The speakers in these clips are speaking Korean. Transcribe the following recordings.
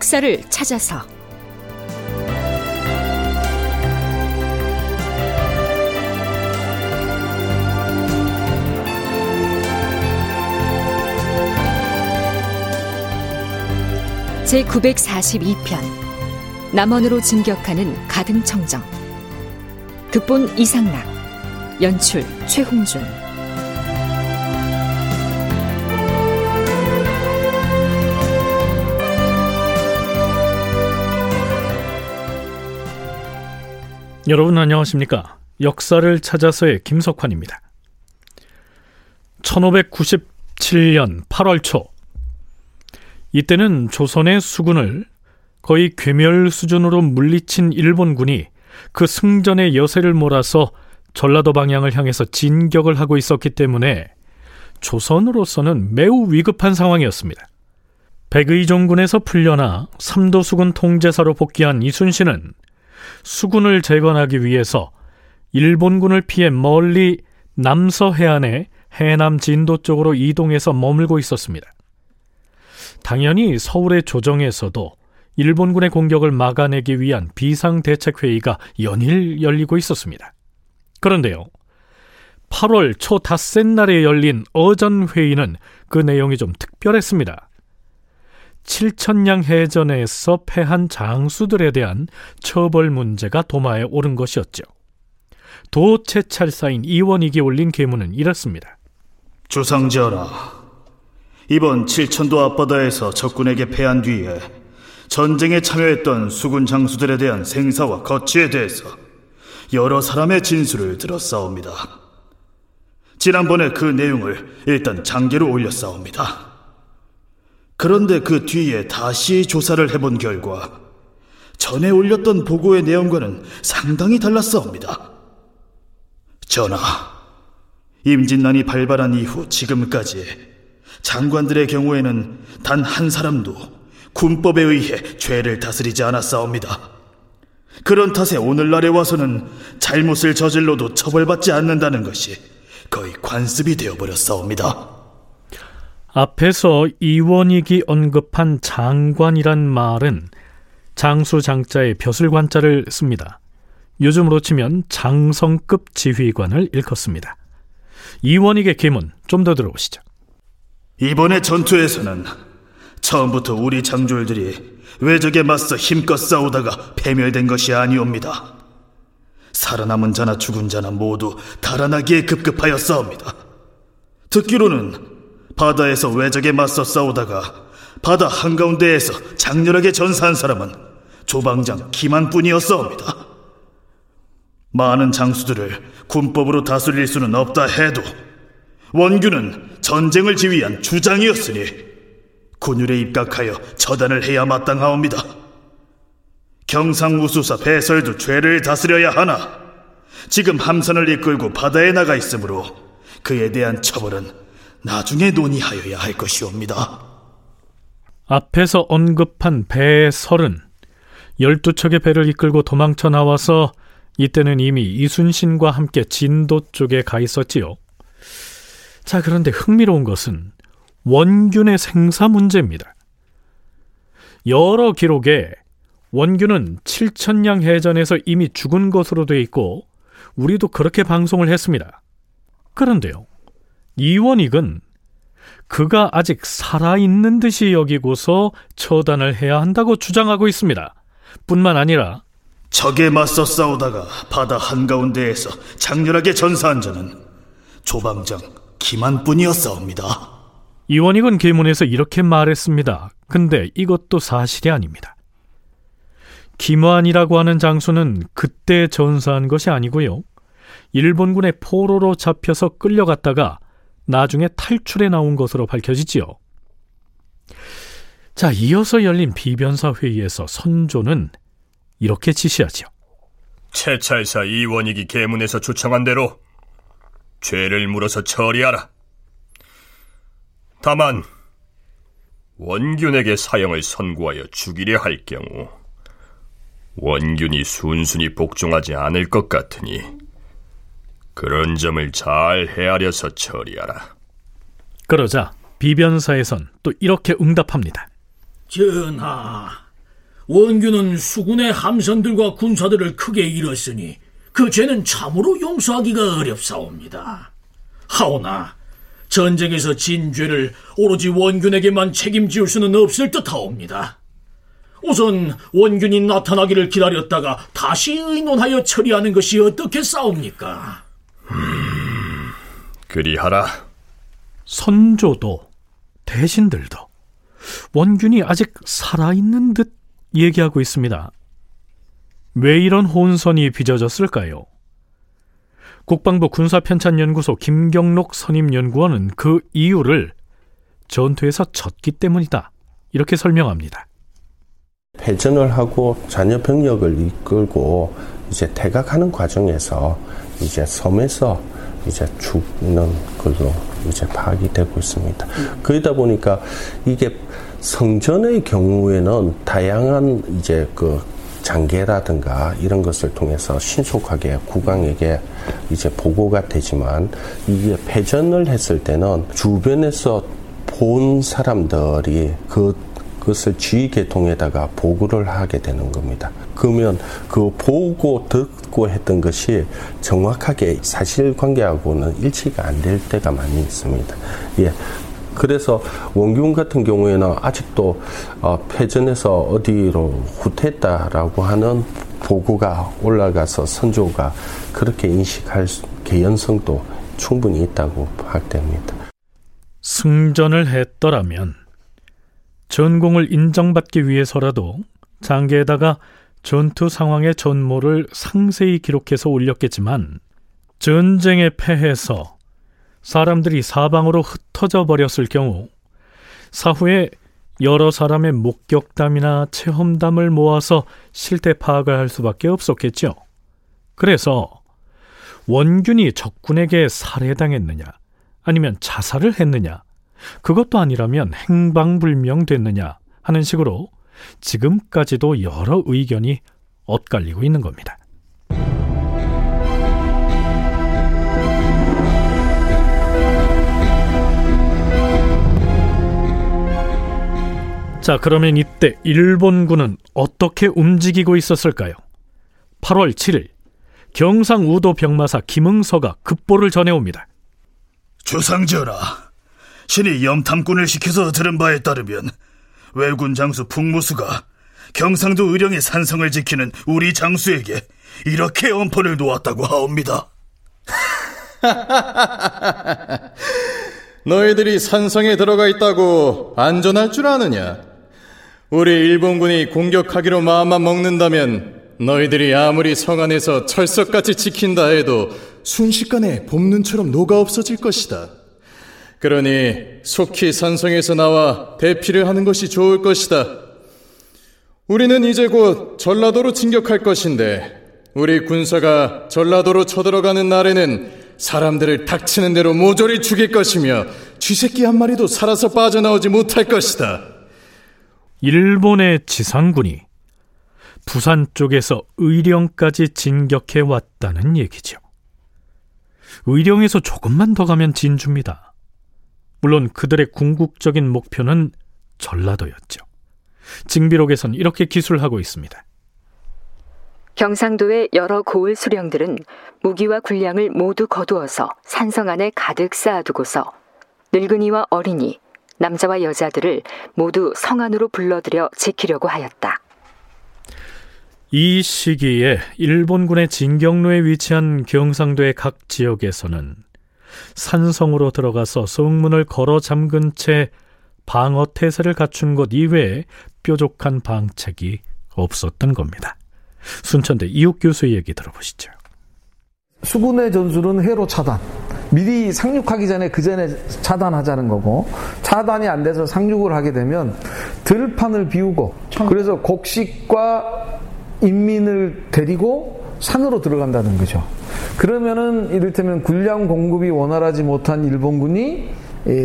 역사를 찾아서. 제 942편 남원으로 진격하는 가등청정. 극본 이상락 연출 최홍준 여러분 안녕하십니까? 역사를 찾아서의 김석환입니다. 1597년 8월 초 이때는 조선의 수군을 거의 괴멸 수준으로 물리친 일본군이 그 승전의 여세를 몰아서 전라도 방향을 향해서 진격을 하고 있었기 때문에 조선으로서는 매우 위급한 상황이었습니다. 백의종군에서 풀려나 삼도수군 통제사로 복귀한 이순신은 수군을 재건하기 위해서 일본군을 피해 멀리 남서 해안의 해남 진도 쪽으로 이동해서 머물고 있었습니다. 당연히 서울의 조정에서도 일본군의 공격을 막아내기 위한 비상대책회의가 연일 열리고 있었습니다. 그런데요, 8월 초 닷새 날에 열린 어전회의는 그 내용이 좀 특별했습니다. 칠천량 해전에서 패한 장수들에 대한 처벌 문제가 도마에 오른 것이었죠. 도채찰사인 이원익이 올린 계문은 이렇습니다. 주상전하, 이번 칠천도 앞바다에서 적군에게 패한 뒤에 전쟁에 참여했던 수군 장수들에 대한 생사와 거취에 대해서 여러 사람의 진술을 들었사옵니다. 지난번에 그 내용을 일단 장계로 올렸사옵니다. 그런데 그 뒤에 다시 조사를 해본 결과 전에 올렸던 보고의 내용과는 상당히 달랐사옵니다. 전하, 임진난이 발발한 이후 지금까지 장관들의 경우에는 단 한 사람도 군법에 의해 죄를 다스리지 않았사옵니다. 그런 탓에 오늘날에 와서는 잘못을 저질러도 처벌받지 않는다는 것이 거의 관습이 되어버렸사옵니다. 앞에서 이원익이 언급한 장관이란 말은 장수장자의 벼슬관자를 씁니다. 요즘으로 치면 장성급 지휘관을 일컫습니다. 이원익의 계문 좀 더 들어보시죠. 이번의 전투에서는 처음부터 우리 장졸들이 외적에 맞서 힘껏 싸우다가 패멸된 것이 아니옵니다. 살아남은 자나 죽은 자나 모두 달아나기에 급급하여 싸웁니다. 듣기로는 바다에서 외적에 맞서 싸우다가 바다 한가운데에서 장렬하게 전사한 사람은 조방장 김한뿐이었사옵니다. 많은 장수들을 군법으로 다스릴 수는 없다 해도 원규는 전쟁을 지휘한 주장이었으니 군율에 입각하여 처단을 해야 마땅하옵니다. 경상우수사 배설도 죄를 다스려야 하나 지금 함선을 이끌고 바다에 나가 있으므로 그에 대한 처벌은 나중에 논의하여야 할 것이옵니다. 앞에서 언급한 배설은 12척의 배를 이끌고 도망쳐 나와서 이때는 이미 이순신과 함께 진도 쪽에 가 있었지요. 자, 그런데 흥미로운 것은 원균의 생사 문제입니다. 여러 기록에 원균은 칠천량 해전에서 이미 죽은 것으로 돼 있고 우리도 그렇게 방송을 했습니다. 그런데요. 이원익은 그가 아직 살아있는 듯이 여기고서 처단을 해야 한다고 주장하고 있습니다. 뿐만 아니라 적에 맞서 싸우다가 바다 한가운데에서 장렬하게 전사한 자는 조방장 기만뿐이었사옵니다. 이원익은 계문에서 이렇게 말했습니다. 근데 이것도 사실이 아닙니다. 김환이라고 하는 장수는 그때 전사한 것이 아니고요. 일본군의 포로로 잡혀서 끌려갔다가 나중에 탈출해 나온 것으로 밝혀지지요. 자, 이어서 열린 비변사 회의에서 선조는 이렇게 지시하죠. 채찰사 이원익이 계문에서 주청한 대로 죄를 물어서 처리하라. 다만 원균에게 사형을 선고하여 죽이려 할 경우 원균이 순순히 복종하지 않을 것 같으니 그런 점을 잘 헤아려서 처리하라. 그러자 비변사에선 또 이렇게 응답합니다. 전하, 원균은 수군의 함선들과 군사들을 크게 잃었으니 그 죄는 참으로 용서하기가 어렵사옵니다. 하오나 전쟁에서 진 죄를 오로지 원균에게만 책임지을 수는 없을 듯하옵니다. 우선 원균이 나타나기를 기다렸다가 다시 의논하여 처리하는 것이 어떻게 싸웁니까? 음, 그리하라. 선조도 대신들도 원균이 아직 살아있는 듯 얘기하고 있습니다. 왜 이런 혼선이 빚어졌을까요? 국방부 군사편찬연구소 김경록 선임연구원은 그 이유를 전투에서 졌기 때문이다. 이렇게 설명합니다. 패전을 하고 자녀 병력을 이끌고 이제 퇴각하는 과정에서 이제 섬에서 이제 죽는 걸로 이제 파악이 되고 있습니다. 그러다 보니까 이게 성전의 경우에는 다양한 이제 그 장계라든가 이런 것을 통해서 신속하게 국왕에게 이제 보고가 되지만 이게 패전을 했을 때는 주변에서 본 사람들이 그 그것을 지휘계통에다가 보고를 하게 되는 겁니다. 그러면 그 보고 듣고 했던 것이 정확하게 사실관계하고는 일치가 안 될 때가 많이 있습니다. 예. 그래서 원균 같은 경우에는 아직도 어, 패전에서 어디로 후퇴했다라고 하는 보고가 올라가서 선조가 그렇게 인식할 개연성도 충분히 있다고 파악됩니다. 승전을 했더라면 전공을 인정받기 위해서라도 장계에다가 전투 상황의 전모를 상세히 기록해서 올렸겠지만 전쟁에 패해서 사람들이 사방으로 흩어져 버렸을 경우 사후에 여러 사람의 목격담이나 체험담을 모아서 실태 파악을 할 수밖에 없었겠죠. 그래서 원균이 적군에게 살해당했느냐 아니면 자살을 했느냐 그것도 아니라면 행방불명 됐느냐 하는 식으로 지금까지도 여러 의견이 엇갈리고 있는 겁니다. 자, 그러면 이때 일본군은 어떻게 움직이고 있었을까요? 8월 7일 경상우도 병마사 김응서가 급보를 전해옵니다. 주상전하, 신이 염탐꾼을 시켜서 들은 바에 따르면 외군 장수 풍무수가 경상도 의령의 산성을 지키는 우리 장수에게 이렇게 엄포를 놓았다고 하옵니다. 너희들이 산성에 들어가 있다고 안전할 줄 아느냐? 우리 일본군이 공격하기로 마음만 먹는다면 너희들이 아무리 성 안에서 철석같이 지킨다 해도 순식간에 봄눈처럼 녹아 없어질 것이다. 그러니 속히 산성에서 나와 대피를 하는 것이 좋을 것이다. 우리는 이제 곧 전라도로 진격할 것인데 우리 군사가 전라도로 쳐들어가는 날에는 사람들을 닥치는 대로 모조리 죽일 것이며 쥐새끼 한 마리도 살아서 빠져나오지 못할 것이다. 일본의 지상군이 부산 쪽에서 의령까지 진격해 왔다는 얘기죠. 의령에서 조금만 더 가면 진주입니다. 물론 그들의 궁극적인 목표는 전라도였죠. 징비록에선 이렇게 기술하고 있습니다. 경상도의 여러 고을 수령들은 무기와 군량을 모두 거두어서 산성 안에 가득 쌓아두고서 늙은이와 어린이, 남자와 여자들을 모두 성 안으로 불러들여 지키려고 하였다. 이 시기에 일본군의 진경로에 위치한 경상도의 각 지역에서는 산성으로 들어가서 성문을 걸어 잠근 채 방어 태세를 갖춘 것 이외에 뾰족한 방책이 없었던 겁니다. 순천대 이욱 교수의 얘기 들어보시죠. 수군의 전술은 회로 차단. 미리 상륙하기 전에 그 전에 차단하자는 거고 차단이 안 돼서 상륙을 하게 되면 들판을 비우고 그래서 곡식과 인민을 데리고 산으로 들어간다는 거죠. 그러면은 이를테면 군량 공급이 원활하지 못한 일본군이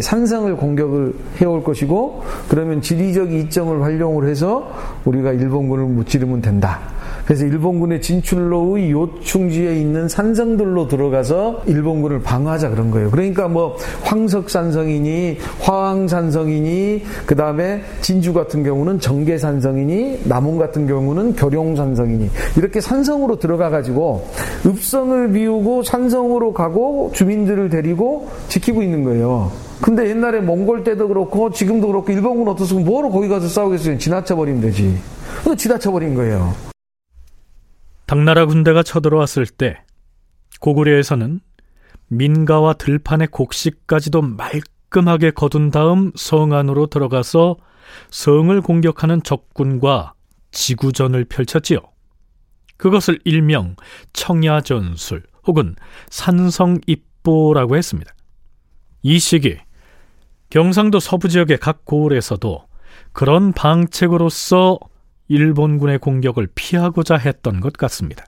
산성을 공격을 해올 것이고 그러면 지리적 이점을 활용을 해서 우리가 일본군을 무찌르면 된다. 그래서 일본군의 진출로의 요충지에 있는 산성들로 들어가서 일본군을 방어하자 그런 거예요. 그러니까 뭐 황석산성이니 화왕산성이니 그 다음에 진주 같은 경우는 정계산성이니 남원 같은 경우는 교룡산성이니 이렇게 산성으로 들어가 가지고 읍성을 비우고 산성으로 가고 주민들을 데리고 지키고 있는 거예요. 근데 옛날에 몽골 때도 그렇고 지금도 그렇고 일본군 어떻으면 뭐로 거기 가서 싸우겠어요? 지나쳐 버리면 되지. 근데 지나쳐 버린 거예요. 당나라 군대가 쳐들어왔을 때 고구려에서는 민가와 들판의 곡식까지도 말끔하게 거둔 다음 성 안으로 들어가서 성을 공격하는 적군과 지구전을 펼쳤지요. 그것을 일명 청야전술 혹은 산성입보라고 했습니다. 이 시기 경상도 서부 지역의 각 고을에서도 그런 방책으로서 일본군의 공격을 피하고자 했던 것 같습니다.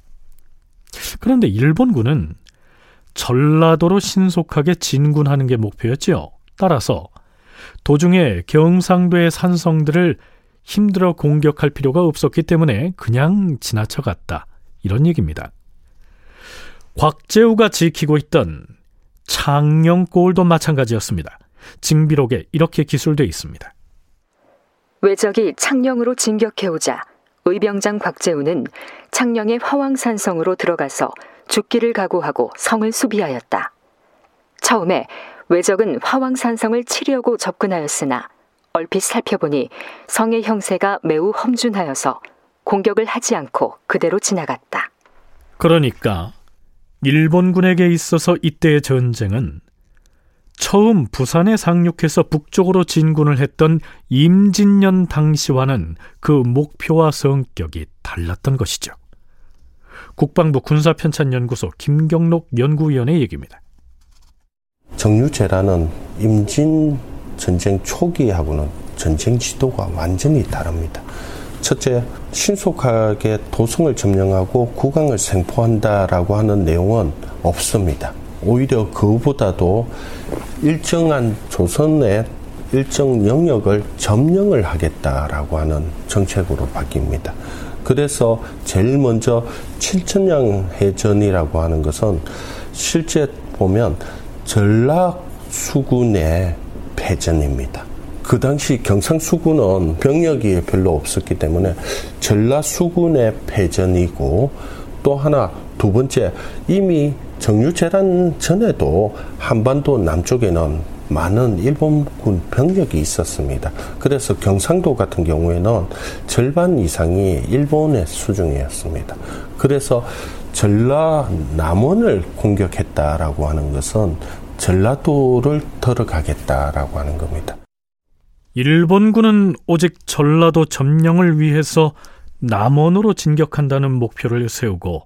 그런데 일본군은 전라도로 신속하게 진군하는 게 목표였지요. 따라서 도중에 경상도의 산성들을 힘들어 공격할 필요가 없었기 때문에 그냥 지나쳐갔다. 이런 얘기입니다. 곽재우가 지키고 있던 창녕골도 마찬가지였습니다. 징비록에 이렇게 기술돼 있습니다. 외적이 창녕으로 진격해오자 의병장 곽재우는 창녕의 화왕산성으로 들어가서 죽기를 각오하고 성을 수비하였다. 처음에 외적은 화왕산성을 치려고 접근하였으나 얼핏 살펴보니 성의 형세가 매우 험준하여서 공격을 하지 않고 그대로 지나갔다. 그러니까 일본군에게 있어서 이때의 전쟁은 처음 부산에 상륙해서 북쪽으로 진군을 했던 임진년 당시와는 그 목표와 성격이 달랐던 것이죠. 국방부 군사편찬연구소 김경록 연구위원의 얘기입니다. 정유재라는 임진 전쟁 초기하고는 전쟁 지도가 완전히 다릅니다. 첫째, 신속하게 도성을 점령하고 국왕을 생포한다라고 하는 내용은 없습니다. 오히려 그보다도 일정한 조선의 일정 영역을 점령을 하겠다라고 하는 정책으로 바뀝니다. 그래서 제일 먼저 칠천량 해전이라고 하는 것은 실제 보면 전라수군의 패전입니다. 그 당시 경상수군은 병력이 별로 없었기 때문에 전라수군의 패전이고 또 하나 두 번째 이미 정유재란 전에도 한반도 남쪽에는 많은 일본군 병력이 있었습니다. 그래서 경상도 같은 경우에는 절반 이상이 일본의 수중이었습니다. 그래서 전라 남원을 공격했다라고 하는 것은 전라도를 들어가겠다라고 하는 겁니다. 일본군은 오직 전라도 점령을 위해서 남원으로 진격한다는 목표를 세우고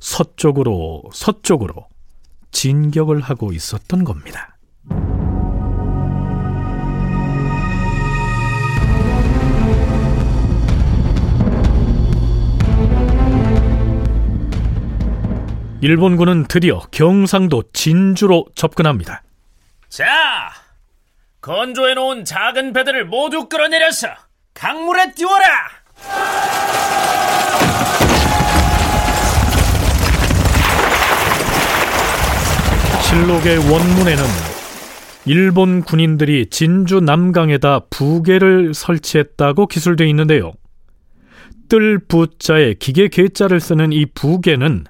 서쪽으로 서쪽으로 진격을 하고 있었던 겁니다. 일본군은 드디어 경상도 진주로 접근합니다. 자, 건조해 놓은 작은 배들을 모두 끌어내려서 강물에 띄워라! 실록의 원문에는 일본 군인들이 진주 남강에다 부계를 설치했다고 기술되어 있는데요. 뜰 부자에 기계 계자를 쓰는 이 부계는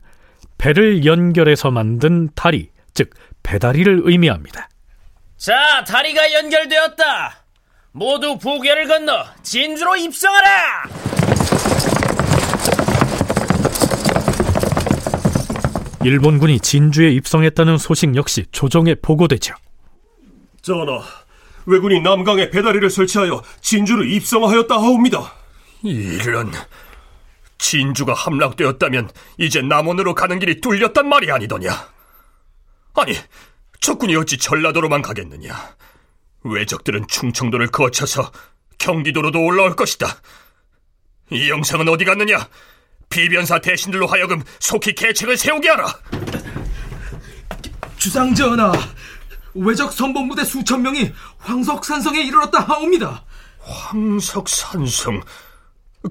배를 연결해서 만든 다리, 즉 배다리를 의미합니다. 자, 다리가 연결되었다. 모두 부계를 건너 진주로 입성하라. 일본군이 진주에 입성했다는 소식 역시 조정에 보고되죠. 전하, 왜군이 남강에 배다리를 설치하여 진주를 입성하였다 하옵니다. 이런 진주가 함락되었다면 이제 남원으로 가는 길이 뚫렸단 말이 아니더냐? 아니, 적군이 어찌 전라도로만 가겠느냐? 왜적들은 충청도를 거쳐서 경기도로도 올라올 것이다. 이 영상은 어디 갔느냐? 비변사 대신들로 하여금 속히 계책을 세우게 하라. 주상 전하, 외적 선봉부대 수천 명이 황석산성에 이르렀다 하옵니다. 황석산성?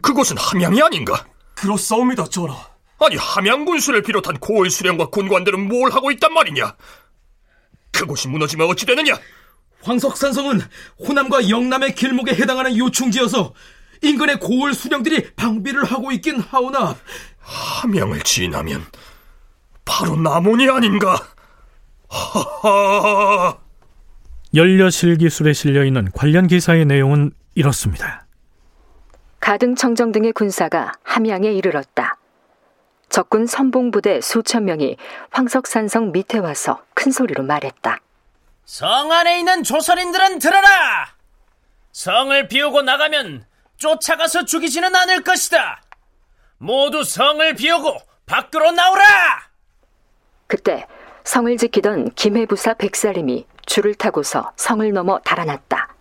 그곳은 함양이 아닌가? 그렇사옵니다, 전하. 아니 함양 군수를 비롯한 고을 수령과 군관들은 뭘 하고 있단 말이냐? 그곳이 무너지면 어찌 되느냐? 황석산성은 호남과 영남의 길목에 해당하는 요충지여서 인근의 고을 수령들이 방비를 하고 있긴 하오나 함양을 지나면 바로 남원이 아닌가? 하하. 연려실 기술에 실려 있는 관련 기사의 내용은 이렇습니다. 가등청정 등의 군사가 함양에 이르렀다. 적군 선봉부대 수천 명이 황석산성 밑에 와서 큰 소리로 말했다. 성 안에 있는 조선인들은 들어라! 성을 비우고 나가면 쫓아가서 죽이지는 않을 것이다. 모두 성을 비우고 밖으로 나오라! 그때 성을 지키던 김해부사 백사림이 줄을 타고서 성을 넘어 달아났다.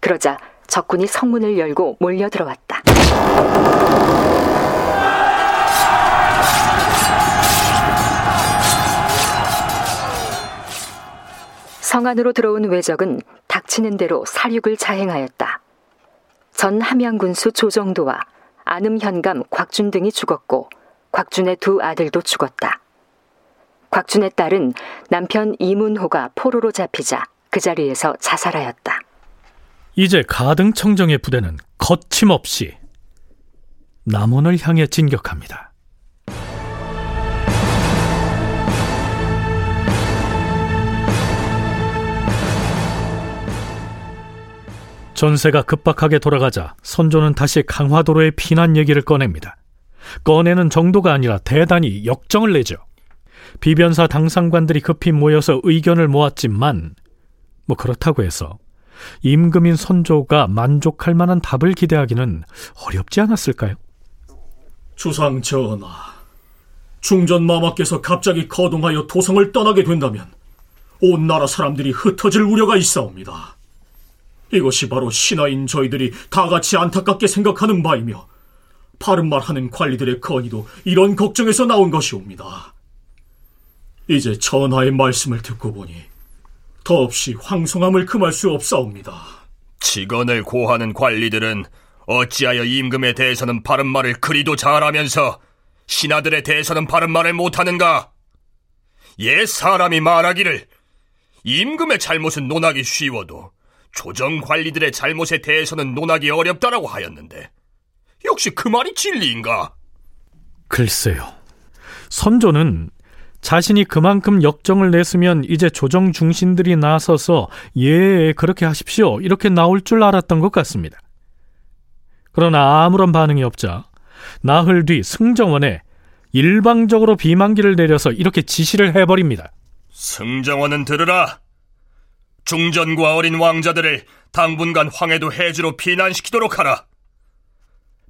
그러자 적군이 성문을 열고 몰려 들어왔다. 성 안으로 들어온 외적은 닥치는 대로 사륙을 자행하였다. 전 함양군수 조정도와 안음 현감 곽준 등이 죽었고 곽준의 두 아들도 죽었다. 곽준의 딸은 남편 이문호가 포로로 잡히자 그 자리에서 자살하였다. 이제 가등청정의 부대는 거침없이 남원을 향해 진격합니다. 전세가 급박하게 돌아가자 선조는 다시 강화도로의 피난 얘기를 꺼냅니다. 꺼내는 정도가 아니라 대단히 역정을 내죠. 비변사 당상관들이 급히 모여서 의견을 모았지만 뭐 그렇다고 해서 임금인 선조가 만족할 만한 답을 기대하기는 어렵지 않았을까요? 주상 전하, 중전 마마께서 갑자기 거동하여 도성을 떠나게 된다면 온 나라 사람들이 흩어질 우려가 있사옵니다. 이것이 바로 신하인 저희들이 다 같이 안타깝게 생각하는 바이며 바른 말하는 관리들의 건의도 이런 걱정에서 나온 것이옵니다. 이제 전하의 말씀을 듣고 보니 더없이 황송함을 금할 수 없사옵니다. 직언을 고하는 관리들은 어찌하여 임금에 대해서는 바른 말을 그리도 잘하면서 신하들에 대해서는 바른 말을 못하는가? 옛 사람이 말하기를 임금의 잘못은 논하기 쉬워도 조정 관리들의 잘못에 대해서는 논하기 어렵다라고 하였는데 역시 그 말이 진리인가? 글쎄요. 선조는 자신이 그만큼 역정을 냈으면 이제 조정 중신들이 나서서 예, 그렇게 하십시오. 이렇게 나올 줄 알았던 것 같습니다. 그러나 아무런 반응이 없자 나흘 뒤 승정원에 일방적으로 비만기를 내려서 이렇게 지시를 해버립니다. 승정원은 들으라. 중전과 어린 왕자들을 당분간 황해도 해주로 피난시키도록 하라.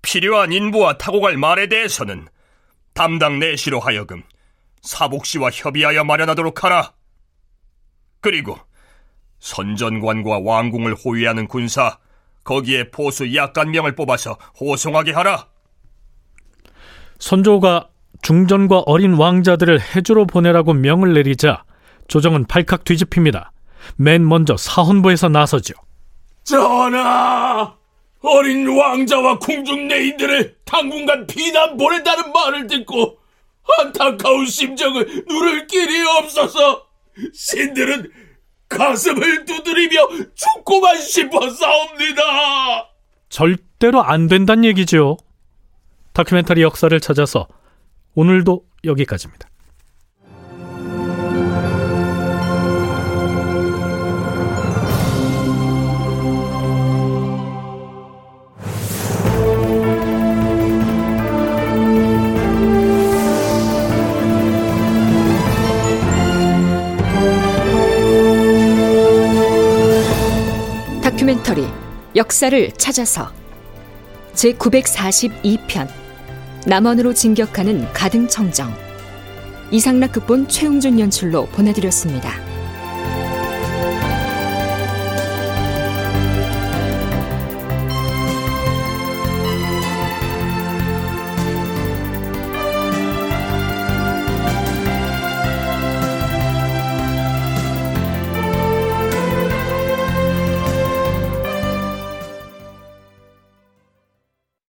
필요한 인부와 타고 갈 말에 대해서는 담당 내시로 하여금 사복씨와 협의하여 마련하도록 하라. 그리고 선전관과 왕궁을 호위하는 군사, 거기에 포수 약간명을 뽑아서 호송하게 하라. 선조가 중전과 어린 왕자들을 해주로 보내라고 명을 내리자 조정은 발칵 뒤집힙니다. 맨 먼저 사헌부에서 나서죠. 전하! 어린 왕자와 궁중 내인들을 당분간 피난 보낸다는 말을 듣고 안타까운 심정을 누를 길이 없어서 신들은 가슴을 두드리며 죽고만 싶어 싸웁니다. 절대로 안 된다는 얘기죠. 다큐멘터리 역사를 찾아서 오늘도 여기까지입니다. 다큐멘터리 역사를 찾아서 제 942편 남원으로 진격하는 가등청정 이상락 극본 최웅준 연출로 보내드렸습니다.